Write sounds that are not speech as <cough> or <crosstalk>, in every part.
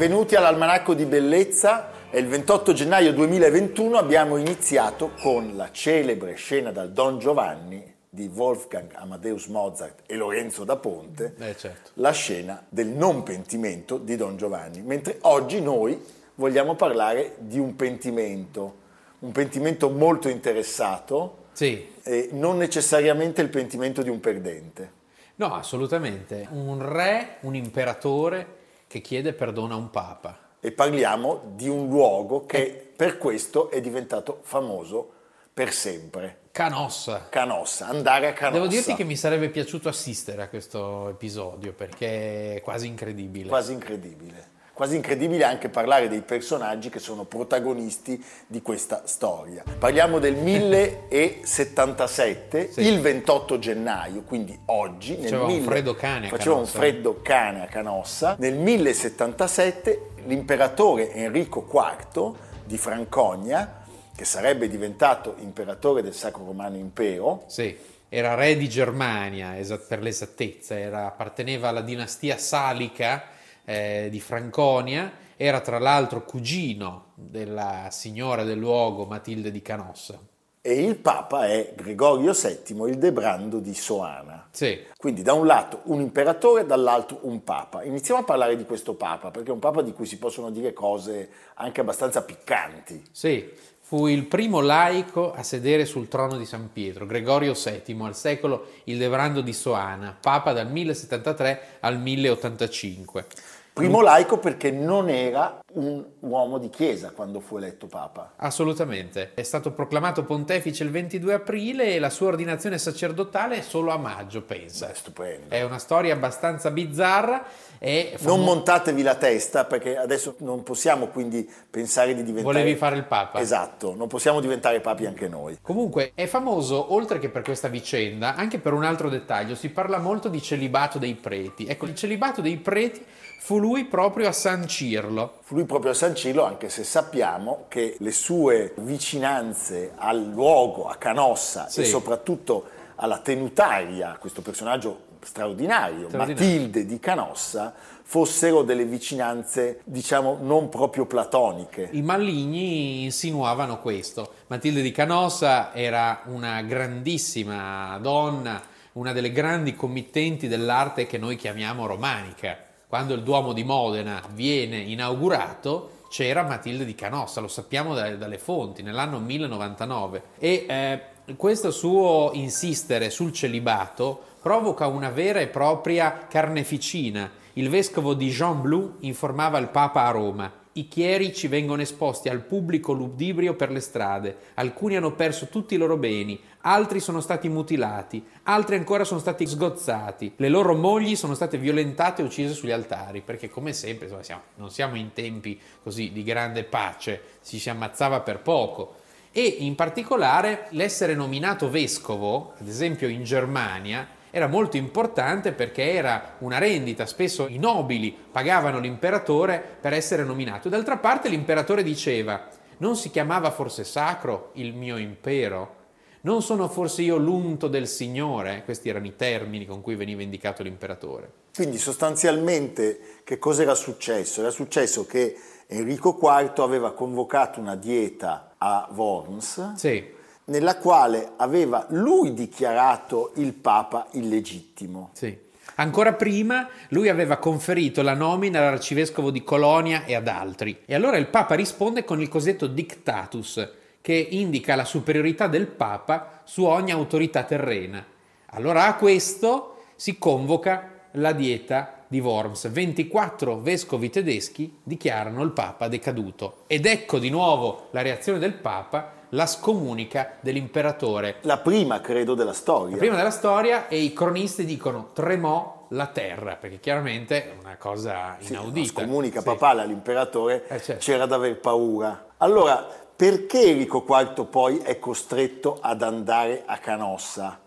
Benvenuti all'Almanacco di Bellezza. È il 28 gennaio 2021 abbiamo iniziato con la celebre scena dal Don Giovanni di Wolfgang Amadeus Mozart e Lorenzo da Ponte, eh, certo. la scena del non pentimento di Don Giovanni. Mentre oggi noi vogliamo parlare di un pentimento, un pentimento molto interessato sì. e non necessariamente il pentimento di un perdente. No, assolutamente. Un re, un imperatore che chiede perdono a un papa. E parliamo di un luogo che eh. per questo è diventato famoso per sempre. Canossa. Canossa, andare a Canossa. Devo dirti che mi sarebbe piaciuto assistere a questo episodio perché è quasi incredibile. Quasi incredibile quasi incredibile anche parlare dei personaggi che sono protagonisti di questa storia. Parliamo del <laughs> 1077, sì. il 28 gennaio, quindi oggi. Faceva nel un freddo cane a Faceva Canossa. un freddo cane a Canossa. Nel 1077 l'imperatore Enrico IV di Francogna, che sarebbe diventato imperatore del Sacro Romano Impero, sì era re di Germania per l'esattezza, era, apparteneva alla dinastia salica eh, di Franconia, era tra l'altro cugino della signora del luogo Matilde di Canossa. E il Papa è Gregorio VII, il Debrando di Soana. Sì. Quindi da un lato un imperatore, dall'altro un Papa. Iniziamo a parlare di questo Papa, perché è un Papa di cui si possono dire cose anche abbastanza piccanti. Sì, fu il primo laico a sedere sul trono di San Pietro, Gregorio VII, al secolo il Debrando di Soana, Papa dal 1073 al 1085. Primo laico perché non era un uomo di chiesa quando fu eletto papa. Assolutamente. È stato proclamato pontefice il 22 aprile e la sua ordinazione sacerdotale è solo a maggio, pensa. Beh, stupendo. È una storia abbastanza bizzarra. E famo... Non montatevi la testa perché adesso non possiamo quindi pensare di diventare... Volevi fare il papa. Esatto, non possiamo diventare papi anche noi. Comunque è famoso, oltre che per questa vicenda, anche per un altro dettaglio. Si parla molto di celibato dei preti. Ecco, il celibato dei preti fu lui proprio a sancirlo. Fu lui proprio a sancirlo, anche se sappiamo che le sue vicinanze al luogo, a Canossa sì. e soprattutto alla tenutaria, questo personaggio straordinario, straordinario, Matilde di Canossa, fossero delle vicinanze, diciamo, non proprio platoniche. I maligni insinuavano questo. Matilde di Canossa era una grandissima donna, una delle grandi committenti dell'arte che noi chiamiamo romanica quando il Duomo di Modena viene inaugurato, c'era Matilde di Canossa, lo sappiamo dalle, dalle fonti, nell'anno 1099. E eh, questo suo insistere sul celibato provoca una vera e propria carneficina. Il vescovo di Jean Blou informava il Papa a Roma i chierici vengono esposti al pubblico ludibrio per le strade, alcuni hanno perso tutti i loro beni, altri sono stati mutilati, altri ancora sono stati sgozzati, le loro mogli sono state violentate e uccise sugli altari, perché come sempre insomma, siamo, non siamo in tempi così di grande pace, ci si ammazzava per poco. E in particolare l'essere nominato vescovo, ad esempio in Germania, era molto importante perché era una rendita, spesso i nobili pagavano l'imperatore per essere nominato. D'altra parte l'imperatore diceva, non si chiamava forse sacro il mio impero? Non sono forse io l'unto del Signore? Questi erano i termini con cui veniva indicato l'imperatore. Quindi sostanzialmente che cosa era successo? Era successo che Enrico IV aveva convocato una dieta a Worms. Sì nella quale aveva lui dichiarato il Papa illegittimo. Sì. Ancora prima lui aveva conferito la nomina all'arcivescovo di Colonia e ad altri. E allora il Papa risponde con il cosiddetto dictatus, che indica la superiorità del Papa su ogni autorità terrena. Allora a questo si convoca la dieta di Worms. 24 vescovi tedeschi dichiarano il Papa decaduto. Ed ecco di nuovo la reazione del Papa, la scomunica dell'imperatore. La prima, credo, della storia. La prima della storia e i cronisti dicono tremò la terra, perché chiaramente è una cosa inaudita. Sì, scomunica sì. papale all'imperatore, eh, certo. c'era da aver paura. Allora, perché Enrico IV poi è costretto ad andare a Canossa?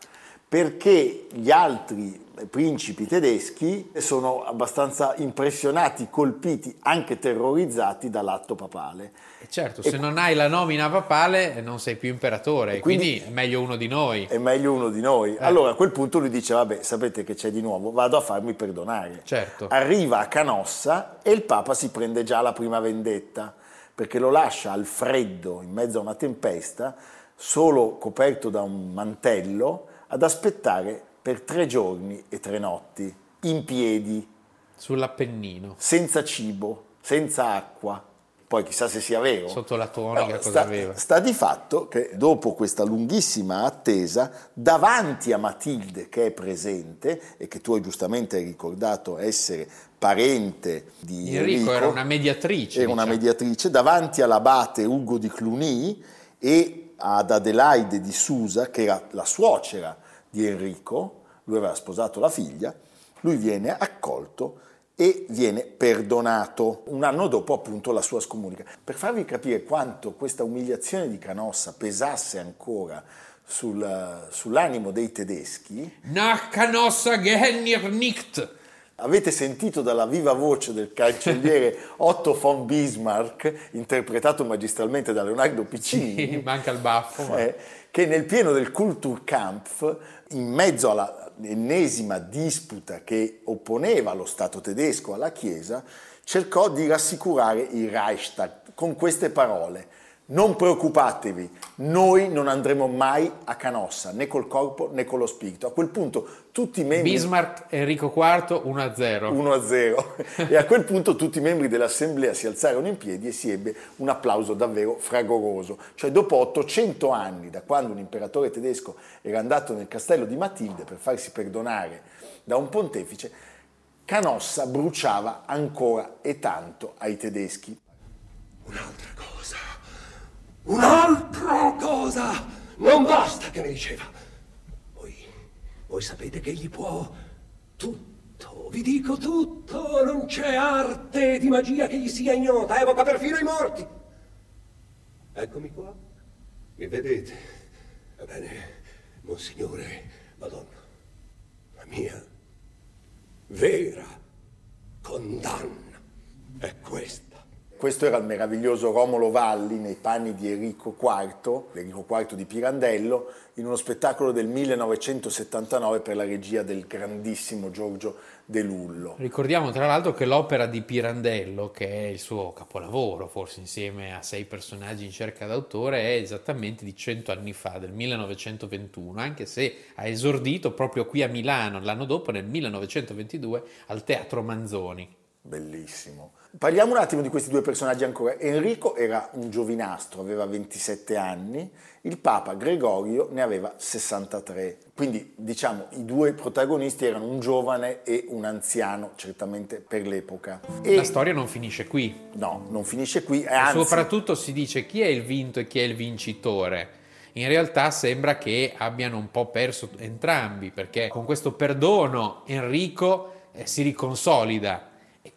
Perché gli altri principi tedeschi sono abbastanza impressionati, colpiti, anche terrorizzati dall'atto papale. Certo, e se non hai la nomina papale non sei più imperatore, quindi, quindi, è meglio uno di noi. È meglio uno di noi. Eh. Allora a quel punto lui dice, vabbè, sapete che c'è di nuovo, vado a farmi perdonare. Certo. Arriva a Canossa e il Papa si prende già la prima vendetta, perché lo lascia al freddo, in mezzo a una tempesta, solo coperto da un mantello, ad aspettare per tre giorni e tre notti, in piedi. Sull'Appennino. Senza cibo, senza acqua. Poi chissà se sia vero. Sotto la tonica no, cosa sta, aveva. Sta di fatto che dopo questa lunghissima attesa, davanti a Matilde che è presente e che tu hai giustamente ricordato essere parente di Enrico, Enrico era una mediatrice. Era diciamo. una mediatrice, davanti all'abate Ugo di Cluny e ad Adelaide di Susa, che era la suocera di Enrico, lui aveva sposato la figlia, lui viene accolto e viene perdonato un anno dopo appunto la sua scomunica. Per farvi capire quanto questa umiliazione di Canossa pesasse ancora sul, sull'animo dei tedeschi. Nach Canossa gehennir nicht! Avete sentito dalla viva voce del cancelliere <laughs> Otto von Bismarck, interpretato magistralmente da Leonardo Piccini. Sì, manca il baffo. Eh, che nel pieno del Kulturkampf, in mezzo all'ennesima disputa che opponeva lo Stato tedesco alla Chiesa, cercò di rassicurare il Reichstag con queste parole non preoccupatevi, noi non andremo mai a Canossa, né col corpo né con lo spirito. A quel punto tutti i membri... Bismarck, Enrico IV, 1-0. 1-0. e a quel punto tutti i membri dell'assemblea si alzarono in piedi e si ebbe un applauso davvero fragoroso. Cioè dopo 800 anni, da quando un imperatore tedesco era andato nel castello di Matilde per farsi perdonare da un pontefice, Canossa bruciava ancora e tanto ai tedeschi. Un'altra cosa Un'altra cosa non basta che mi diceva. Voi, voi sapete che egli può tutto, vi dico tutto, non c'è arte di magia che gli sia ignota, evoca perfino i morti. Eccomi qua, mi vedete? Ebbene, Monsignore, Madonna, la mia vera condanna è questa. Questo era il meraviglioso Romolo Valli nei panni di Enrico IV, l'Enrico IV di Pirandello, in uno spettacolo del 1979 per la regia del grandissimo Giorgio De Lullo. Ricordiamo tra l'altro che l'opera di Pirandello, che è il suo capolavoro, forse insieme a sei personaggi in cerca d'autore, è esattamente di cento anni fa, del 1921, anche se ha esordito proprio qui a Milano l'anno dopo, nel 1922, al Teatro Manzoni. Bellissimo. Parliamo un attimo di questi due personaggi ancora. Enrico era un giovinastro, aveva 27 anni, il Papa Gregorio ne aveva 63. Quindi diciamo i due protagonisti erano un giovane e un anziano, certamente per l'epoca. E La storia non finisce qui. No, non finisce qui. Anzi... Soprattutto si dice chi è il vinto e chi è il vincitore. In realtà sembra che abbiano un po' perso entrambi, perché con questo perdono Enrico eh, si riconsolida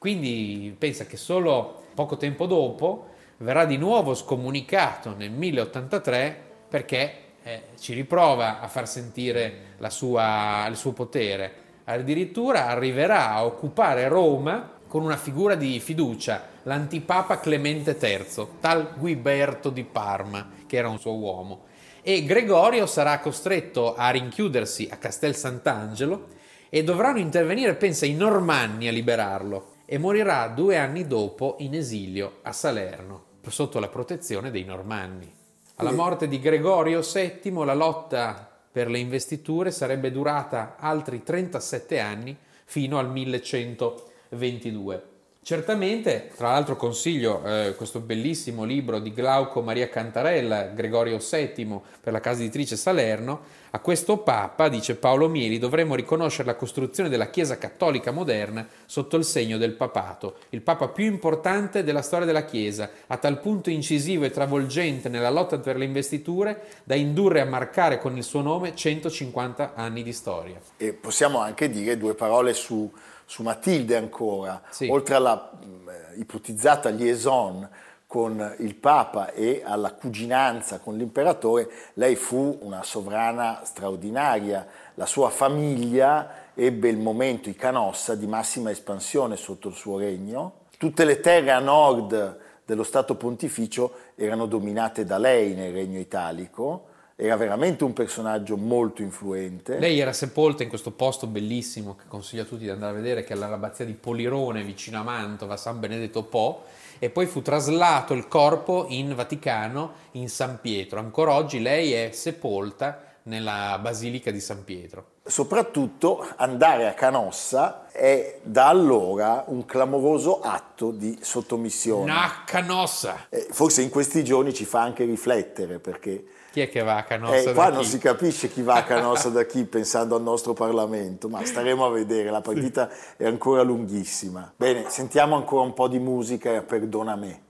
quindi pensa che solo poco tempo dopo verrà di nuovo scomunicato nel 1083 perché eh, ci riprova a far sentire sua, il suo potere. Addirittura arriverà a occupare Roma con una figura di fiducia, l'antipapa Clemente III, tal Guiberto di Parma, che era un suo uomo. E Gregorio sarà costretto a rinchiudersi a Castel Sant'Angelo e dovranno intervenire, pensa, i Normanni a liberarlo e morirà due anni dopo in esilio a Salerno, sotto la protezione dei Normanni. Alla morte di Gregorio VII la lotta per le investiture sarebbe durata altri 37 anni fino al 1122. Certamente, tra l'altro consiglio eh, questo bellissimo libro di Glauco Maria Cantarella, Gregorio VII per la casa editrice Salerno. A questo Papa, dice Paolo Mieli, dovremmo riconoscere la costruzione della Chiesa cattolica moderna sotto il segno del papato, il Papa più importante della storia della Chiesa, a tal punto incisivo e travolgente nella lotta per le investiture da indurre a marcare con il suo nome 150 anni di storia. E possiamo anche dire due parole su su Matilde ancora, sì. oltre alla mh, ipotizzata liaison con il Papa e alla cuginanza con l'imperatore, lei fu una sovrana straordinaria. La sua famiglia ebbe il momento, i Canossa, di massima espansione sotto il suo regno. Tutte le terre a nord dello Stato pontificio erano dominate da lei nel regno italico era veramente un personaggio molto influente. Lei era sepolta in questo posto bellissimo che consiglio a tutti di andare a vedere, che è l'abbazia di Polirone vicino a Mantova, San Benedetto Po, e poi fu traslato il corpo in Vaticano, in San Pietro. Ancora oggi lei è sepolta nella Basilica di San Pietro. Soprattutto andare a Canossa è da allora un clamoroso atto di sottomissione. Na Canossa! Eh, forse in questi giorni ci fa anche riflettere perché chi è che va a Canossa eh, qua non si capisce chi va a Canossa da chi pensando al nostro Parlamento, ma staremo a vedere, la partita sì. è ancora lunghissima. Bene, sentiamo ancora un po' di musica e perdona me.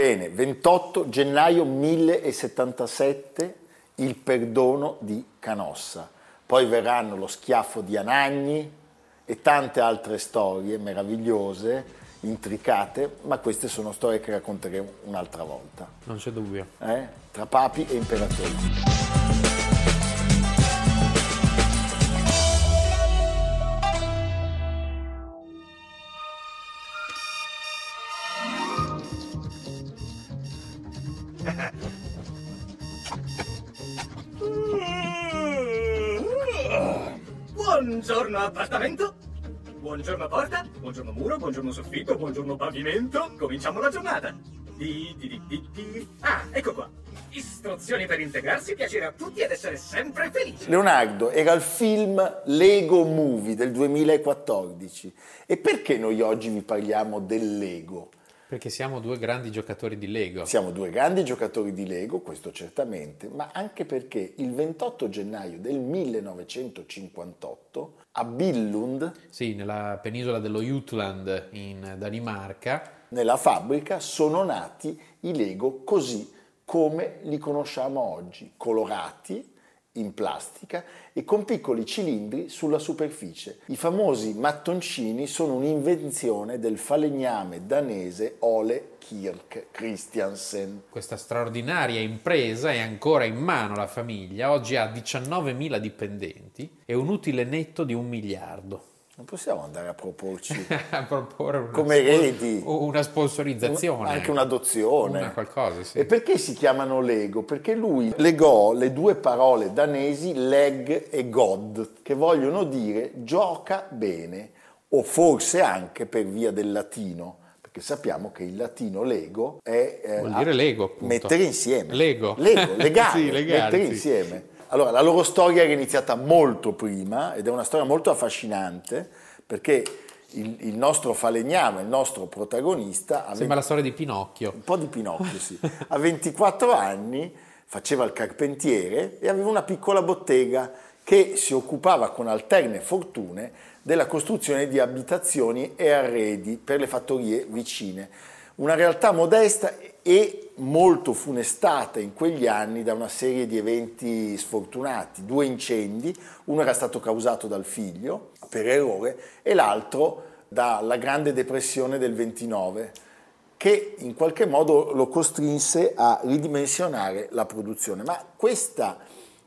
28 gennaio 1077 il perdono di Canossa. Poi verranno lo schiaffo di Anagni e tante altre storie meravigliose, intricate, ma queste sono storie che racconteremo un'altra volta. Non c'è dubbio. Eh? Tra papi e imperatori. Buongiorno appartamento. Buongiorno porta. Buongiorno muro. Buongiorno soffitto. Buongiorno pavimento. Cominciamo la giornata. Di, di, di, di, di. Ah, ecco qua. Istruzioni per integrarsi, piacere a tutti ed essere sempre felici. Leonardo, era il film Lego Movie del 2014. E perché noi oggi vi parliamo del Lego? Perché siamo due grandi giocatori di Lego. Siamo due grandi giocatori di Lego, questo certamente, ma anche perché il 28 gennaio del 1958 a Billund, sì, nella penisola dello Jutland in Danimarca, nella fabbrica sono nati i Lego così come li conosciamo oggi, colorati, in plastica e con piccoli cilindri sulla superficie. I famosi mattoncini sono un'invenzione del falegname danese Ole Kirk Christiansen. Questa straordinaria impresa è ancora in mano alla famiglia, oggi ha 19.000 dipendenti e un utile netto di un miliardo. Non possiamo andare a proporci <laughs> a proporre una come eredi una sponsorizzazione, anche un'adozione, una qualcosa. Sì. E perché si chiamano Lego? Perché lui legò le due parole danesi leg e god, che vogliono dire gioca bene, o forse anche per via del latino perché sappiamo che il latino lego è eh, Vuol dire lego, appunto. mettere insieme. Lego. Lego, <laughs> legare, sì, legare, mettere sì. insieme. Allora, la loro storia era iniziata molto prima ed è una storia molto affascinante perché il, il nostro falegname, il nostro protagonista... Sembra 20... la storia di Pinocchio. Un po' di Pinocchio, sì. A 24 anni faceva il carpentiere e aveva una piccola bottega che si occupava con alterne fortune della costruzione di abitazioni e arredi per le fattorie vicine. Una realtà modesta e molto funestata in quegli anni da una serie di eventi sfortunati, due incendi, uno era stato causato dal figlio per errore e l'altro dalla Grande Depressione del 29. che in qualche modo lo costrinse a ridimensionare la produzione. Ma questa,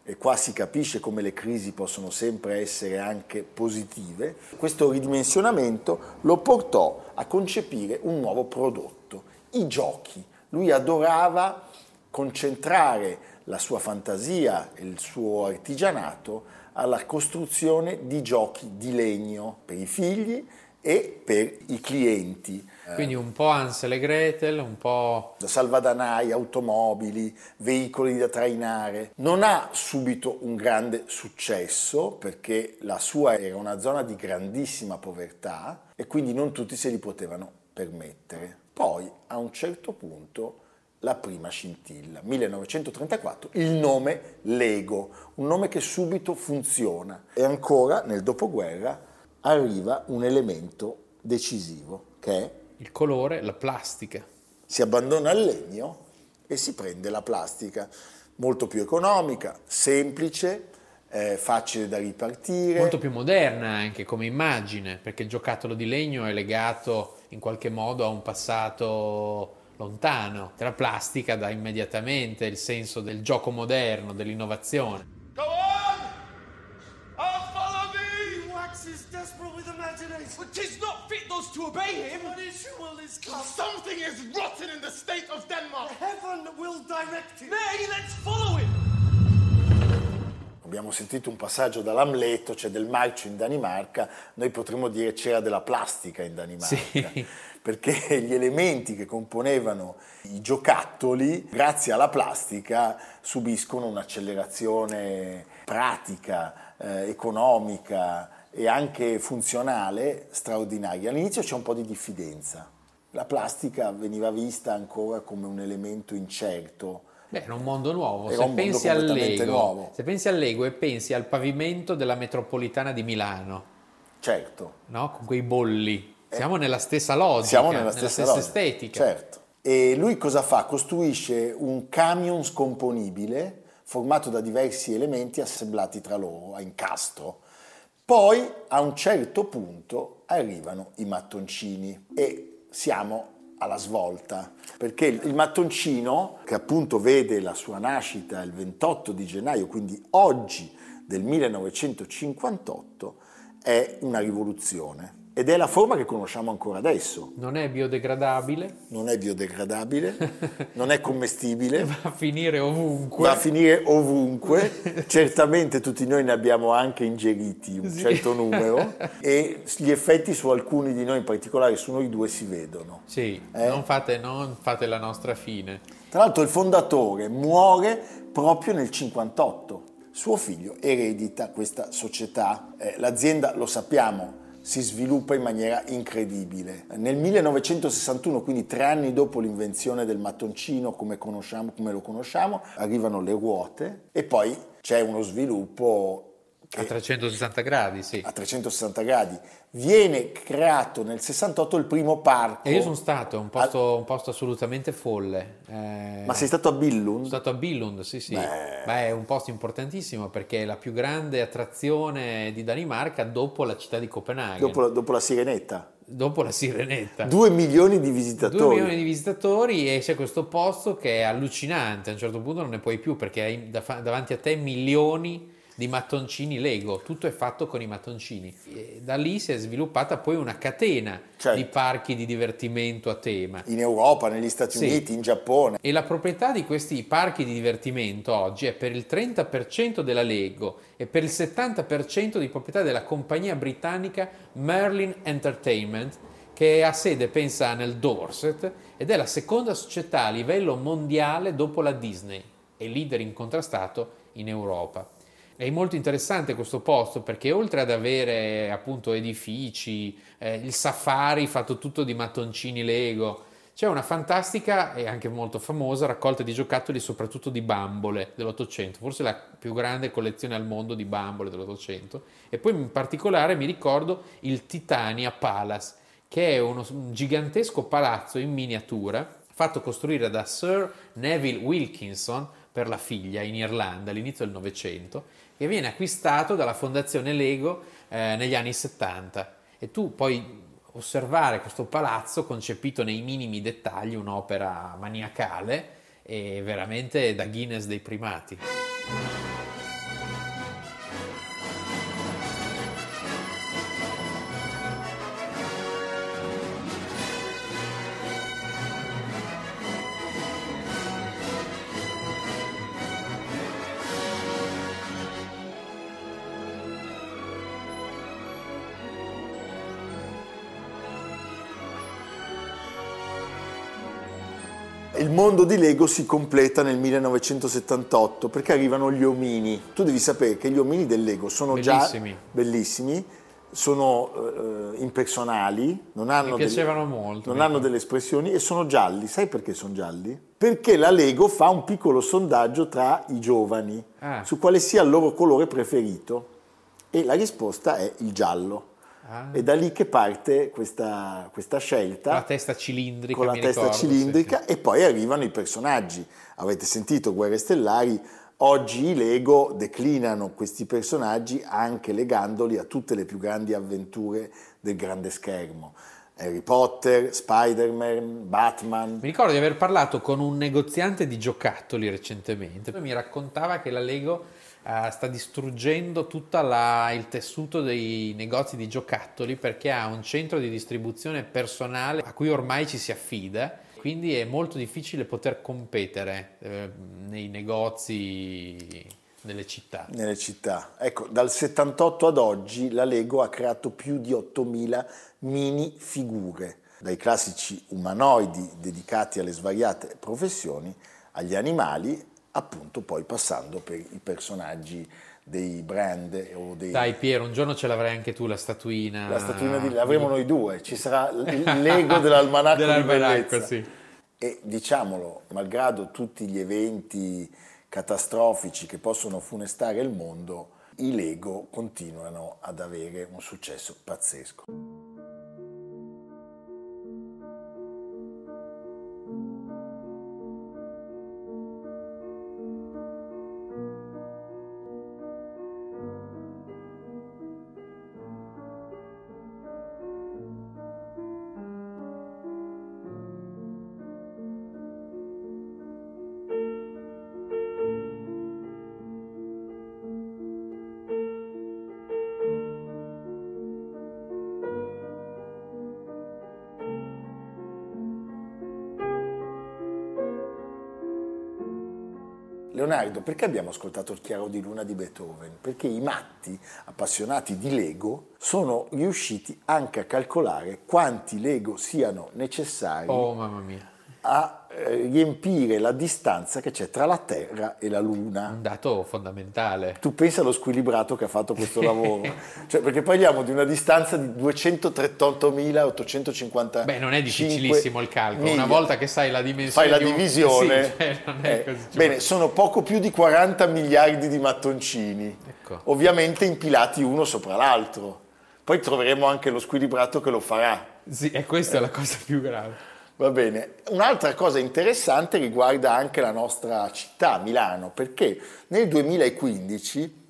e qua si capisce come le crisi possono sempre essere anche positive, questo ridimensionamento lo portò a concepire un nuovo prodotto, i giochi. Lui adorava concentrare la sua fantasia e il suo artigianato alla costruzione di giochi di legno per i figli e per i clienti. Quindi un po' Ansel e Gretel, un po'... Salvadanai, automobili, veicoli da trainare. Non ha subito un grande successo perché la sua era una zona di grandissima povertà e quindi non tutti se li potevano permettere. Poi a un certo punto la prima scintilla. 1934, il nome Lego, un nome che subito funziona. E ancora nel dopoguerra arriva un elemento decisivo che è il colore, la plastica. Si abbandona il legno e si prende la plastica, molto più economica, semplice, eh, facile da ripartire. Molto più moderna anche come immagine, perché il giocattolo di legno è legato in qualche modo a un passato lontano. La plastica dà immediatamente il senso del gioco moderno, dell'innovazione. Go on! I'll follow thee! Wax is desperate with imagination. But tis not fit those to obey him. What issue will this come? Something is rotten in the state of Denmark. Heaven will direct him. Nay, let's follow him! Abbiamo sentito un passaggio dall'Amleto, c'è cioè del marcio in Danimarca, noi potremmo dire c'era della plastica in Danimarca. Sì perché gli elementi che componevano i giocattoli, grazie alla plastica, subiscono un'accelerazione pratica, eh, economica e anche funzionale straordinaria. All'inizio c'è un po' di diffidenza. La plastica veniva vista ancora come un elemento incerto, Beh, era un mondo nuovo. Se, un pensi mondo Lego, se pensi al Lego e pensi al pavimento della metropolitana di Milano, certo. No? Con quei bolli. Siamo nella stessa logica, Siamo nella stessa, nella stessa estetica. Certo. E lui cosa fa? Costruisce un camion scomponibile formato da diversi elementi assemblati tra loro a incastro. Poi a un certo punto arrivano i mattoncini e siamo alla svolta, perché il mattoncino, che appunto vede la sua nascita il 28 di gennaio, quindi oggi del 1958, è una rivoluzione ed è la forma che conosciamo ancora adesso. Non è biodegradabile. Non è biodegradabile, <laughs> non è commestibile. Va a finire ovunque. Va a finire ovunque. Certamente tutti noi ne abbiamo anche ingeriti un sì. certo numero <laughs> e gli effetti su alcuni di noi, in particolare su noi due, si vedono. Sì, eh? non, fate, non fate la nostra fine. Tra l'altro il fondatore muore proprio nel 58. Suo figlio eredita questa società. Eh, l'azienda, lo sappiamo, si sviluppa in maniera incredibile. Nel 1961, quindi tre anni dopo l'invenzione del mattoncino come, come lo conosciamo, arrivano le ruote e poi c'è uno sviluppo a 360 gradi, sì. A 360 gradi. Viene creato nel 68 il primo parco. E io sono stato, è un posto, un posto assolutamente folle. Eh, Ma sei stato a Billund? Sono stato a Billund, sì, sì. Beh. Beh, è un posto importantissimo perché è la più grande attrazione di Danimarca dopo la città di Copenaghen. Dopo, dopo la Sirenetta. Dopo la Sirenetta. Due milioni di visitatori. Due milioni di visitatori e c'è questo posto che è allucinante. A un certo punto non ne puoi più perché hai davanti a te milioni di mattoncini Lego, tutto è fatto con i mattoncini. E da lì si è sviluppata poi una catena certo. di parchi di divertimento a tema. In Europa, negli Stati sì. Uniti, in Giappone. E la proprietà di questi parchi di divertimento oggi è per il 30% della Lego e per il 70% di proprietà della compagnia britannica Merlin Entertainment che ha sede, pensa, nel Dorset ed è la seconda società a livello mondiale dopo la Disney e leader incontrastato in Europa. È molto interessante questo posto perché oltre ad avere appunto edifici, eh, il safari fatto tutto di mattoncini Lego, c'è una fantastica e anche molto famosa raccolta di giocattoli soprattutto di bambole dell'Ottocento, forse la più grande collezione al mondo di bambole dell'Ottocento. E poi in particolare mi ricordo il Titania Palace, che è uno, un gigantesco palazzo in miniatura fatto costruire da Sir Neville Wilkinson per la figlia in Irlanda all'inizio del Novecento che viene acquistato dalla fondazione Lego eh, negli anni 70 e tu poi osservare questo palazzo concepito nei minimi dettagli, un'opera maniacale e veramente da Guinness dei primati. Il mondo di Lego si completa nel 1978 perché arrivano gli omini. Tu devi sapere che gli omini del Lego sono Bellissimi. già bellissimi, sono eh, impersonali, non hanno, Mi piacevano molto, non hanno delle espressioni e sono gialli. Sai perché sono gialli? Perché la Lego fa un piccolo sondaggio tra i giovani Ah. su quale sia il loro colore preferito e la risposta è il giallo. Ah. È da lì che parte questa, questa scelta Con la testa cilindrica, con la testa ricordo, cilindrica sì. e poi arrivano i personaggi. Avete sentito Guerre Stellari, oggi i Lego declinano questi personaggi anche legandoli a tutte le più grandi avventure del grande schermo. Harry Potter, Spider-Man, Batman. Mi ricordo di aver parlato con un negoziante di giocattoli recentemente. Mi raccontava che la Lego eh, sta distruggendo tutto il tessuto dei negozi di giocattoli perché ha un centro di distribuzione personale a cui ormai ci si affida. Quindi è molto difficile poter competere eh, nei negozi nelle città. nelle città. Ecco, dal 78 ad oggi la Lego ha creato più di 8000 mini figure, dai classici umanoidi dedicati alle svariate professioni, agli animali, appunto poi passando per i personaggi dei brand o dei... Dai Piero, un giorno ce l'avrai anche tu la statuina. La statuina di l'avremo noi due, ci sarà il <laughs> Lego dell'almanacco, Dell'almanacco, bellezza. sì. E diciamolo, malgrado tutti gli eventi catastrofici che possono funestare il mondo, i Lego continuano ad avere un successo pazzesco. Leonardo, perché abbiamo ascoltato il Chiaro di Luna di Beethoven? Perché i matti appassionati di Lego sono riusciti anche a calcolare quanti Lego siano necessari Oh mamma mia, a riempire la distanza che c'è tra la Terra e la Luna. un dato fondamentale. Tu pensa allo squilibrato che ha fatto questo lavoro, cioè, perché parliamo di una distanza di 238.850 Beh, non è difficilissimo il calcolo. Una miglia. volta che sai la dimensione fai la di un- divisione. Sì, cioè, eh, così. Cioè, bene, sono poco più di 40 miliardi di mattoncini, Ecco. ovviamente impilati uno sopra l'altro. Poi troveremo anche lo squilibrato che lo farà. Sì, e questa è la cosa più grave. Va bene. Un'altra cosa interessante riguarda anche la nostra città, Milano, perché nel 2015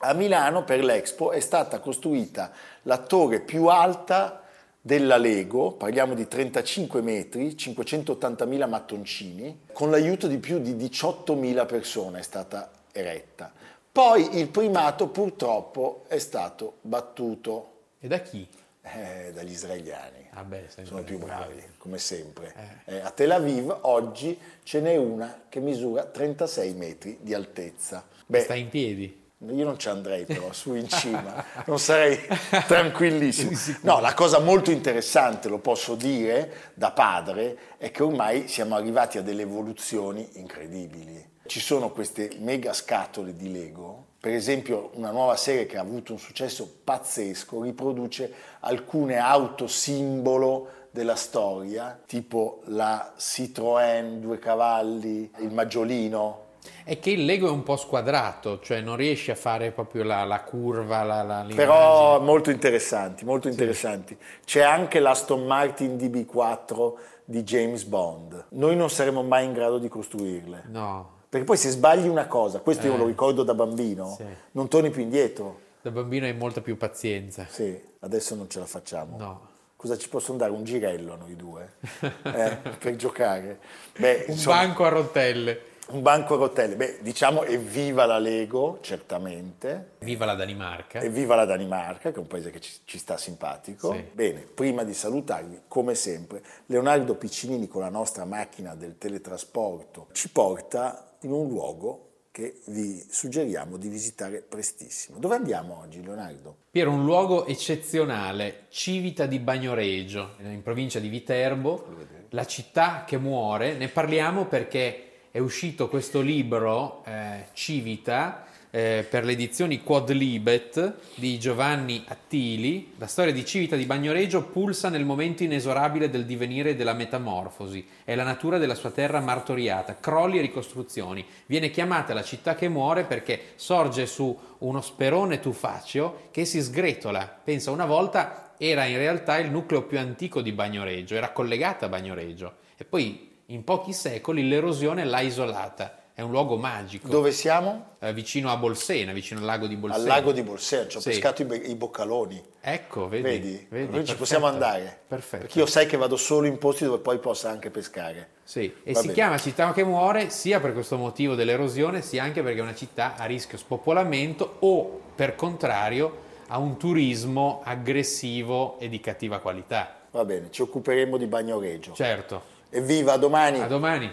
a Milano per l'Expo è stata costruita la torre più alta della Lego, parliamo di 35 metri, 580.000 mattoncini, con l'aiuto di più di 18.000 persone è stata eretta. Poi il primato purtroppo è stato battuto E da chi? Eh, dagli israeliani Ah beh, sono più bravi, come sempre. Eh, a Tel Aviv oggi ce n'è una che misura 36 metri di altezza. Beh, Sta in piedi. io non ci andrei però, su in cima, <laughs> non sarei tranquillissimo. No, la cosa molto interessante, lo posso dire da padre, è che ormai siamo arrivati a delle evoluzioni incredibili. Ci sono queste mega scatole di Lego, per esempio una nuova serie che ha avuto un successo pazzesco, riproduce alcune auto simbolo della storia, tipo la Citroën due cavalli, il Maggiolino, È che il Lego è un po' squadrato, cioè non riesci a fare proprio la, la curva, la, la. Però molto interessanti, molto interessanti. C'è anche l'Aston Martin DB4 di James Bond. Noi non saremo mai in grado di costruirle. No, Perché poi se sbagli una cosa, questo io Eh. lo ricordo da bambino, Sì. non torni più indietro. da bambino hai molta più pazienza. Sì, adesso non ce la facciamo. No. cosa ci possono dare? Un girello a noi due eh, <laughs> per giocare. Beh, un insomma, banco a rotelle. Un banco a rotelle, beh, diciamo evviva la Lego, certamente. Viva la Danimarca. Evviva la Danimarca, che è un paese che ci, ci sta simpatico. Sì. Bene, prima di salutarvi, come sempre, Leonardo Piccinini con la nostra macchina del teletrasporto ci porta in un luogo che vi suggeriamo di visitare prestissimo. Dove andiamo oggi, Leonardo? Piero, un luogo eccezionale, Civita di Bagnoregio, in provincia di Viterbo, la città che muore. Ne parliamo perché è uscito questo libro, eh, Civita, eh, per le edizioni Quadlibet di Giovanni Attili, la storia di Civita di Bagnoregio pulsa nel momento inesorabile del divenire e della metamorfosi. È la natura della sua terra martoriata, crolli e ricostruzioni. Viene chiamata la città che muore perché sorge su uno sperone tufaceo che si sgretola. Pensa, una volta era in realtà il nucleo più antico di Bagnoregio, era collegata a Bagnoregio e poi in pochi secoli l'erosione l'ha isolata è un luogo magico. Dove siamo? Eh, vicino a Bolsena, vicino al lago di Bolsena. Al lago di Bolsena, ci ho sì. pescato i, be- i, boccaloni. Ecco, vedi. Vedi? vedi Noi ci possiamo andare. Perfetto. Perché io sai che vado solo in posti dove poi possa anche pescare. Sì, e Va si bene. chiama città che muore sia per questo motivo dell'erosione, sia anche perché è una città a rischio spopolamento o, per contrario, ha un turismo aggressivo e di cattiva qualità. Va bene, ci occuperemo di Bagnoregio. Certo. Evviva, a domani. A domani.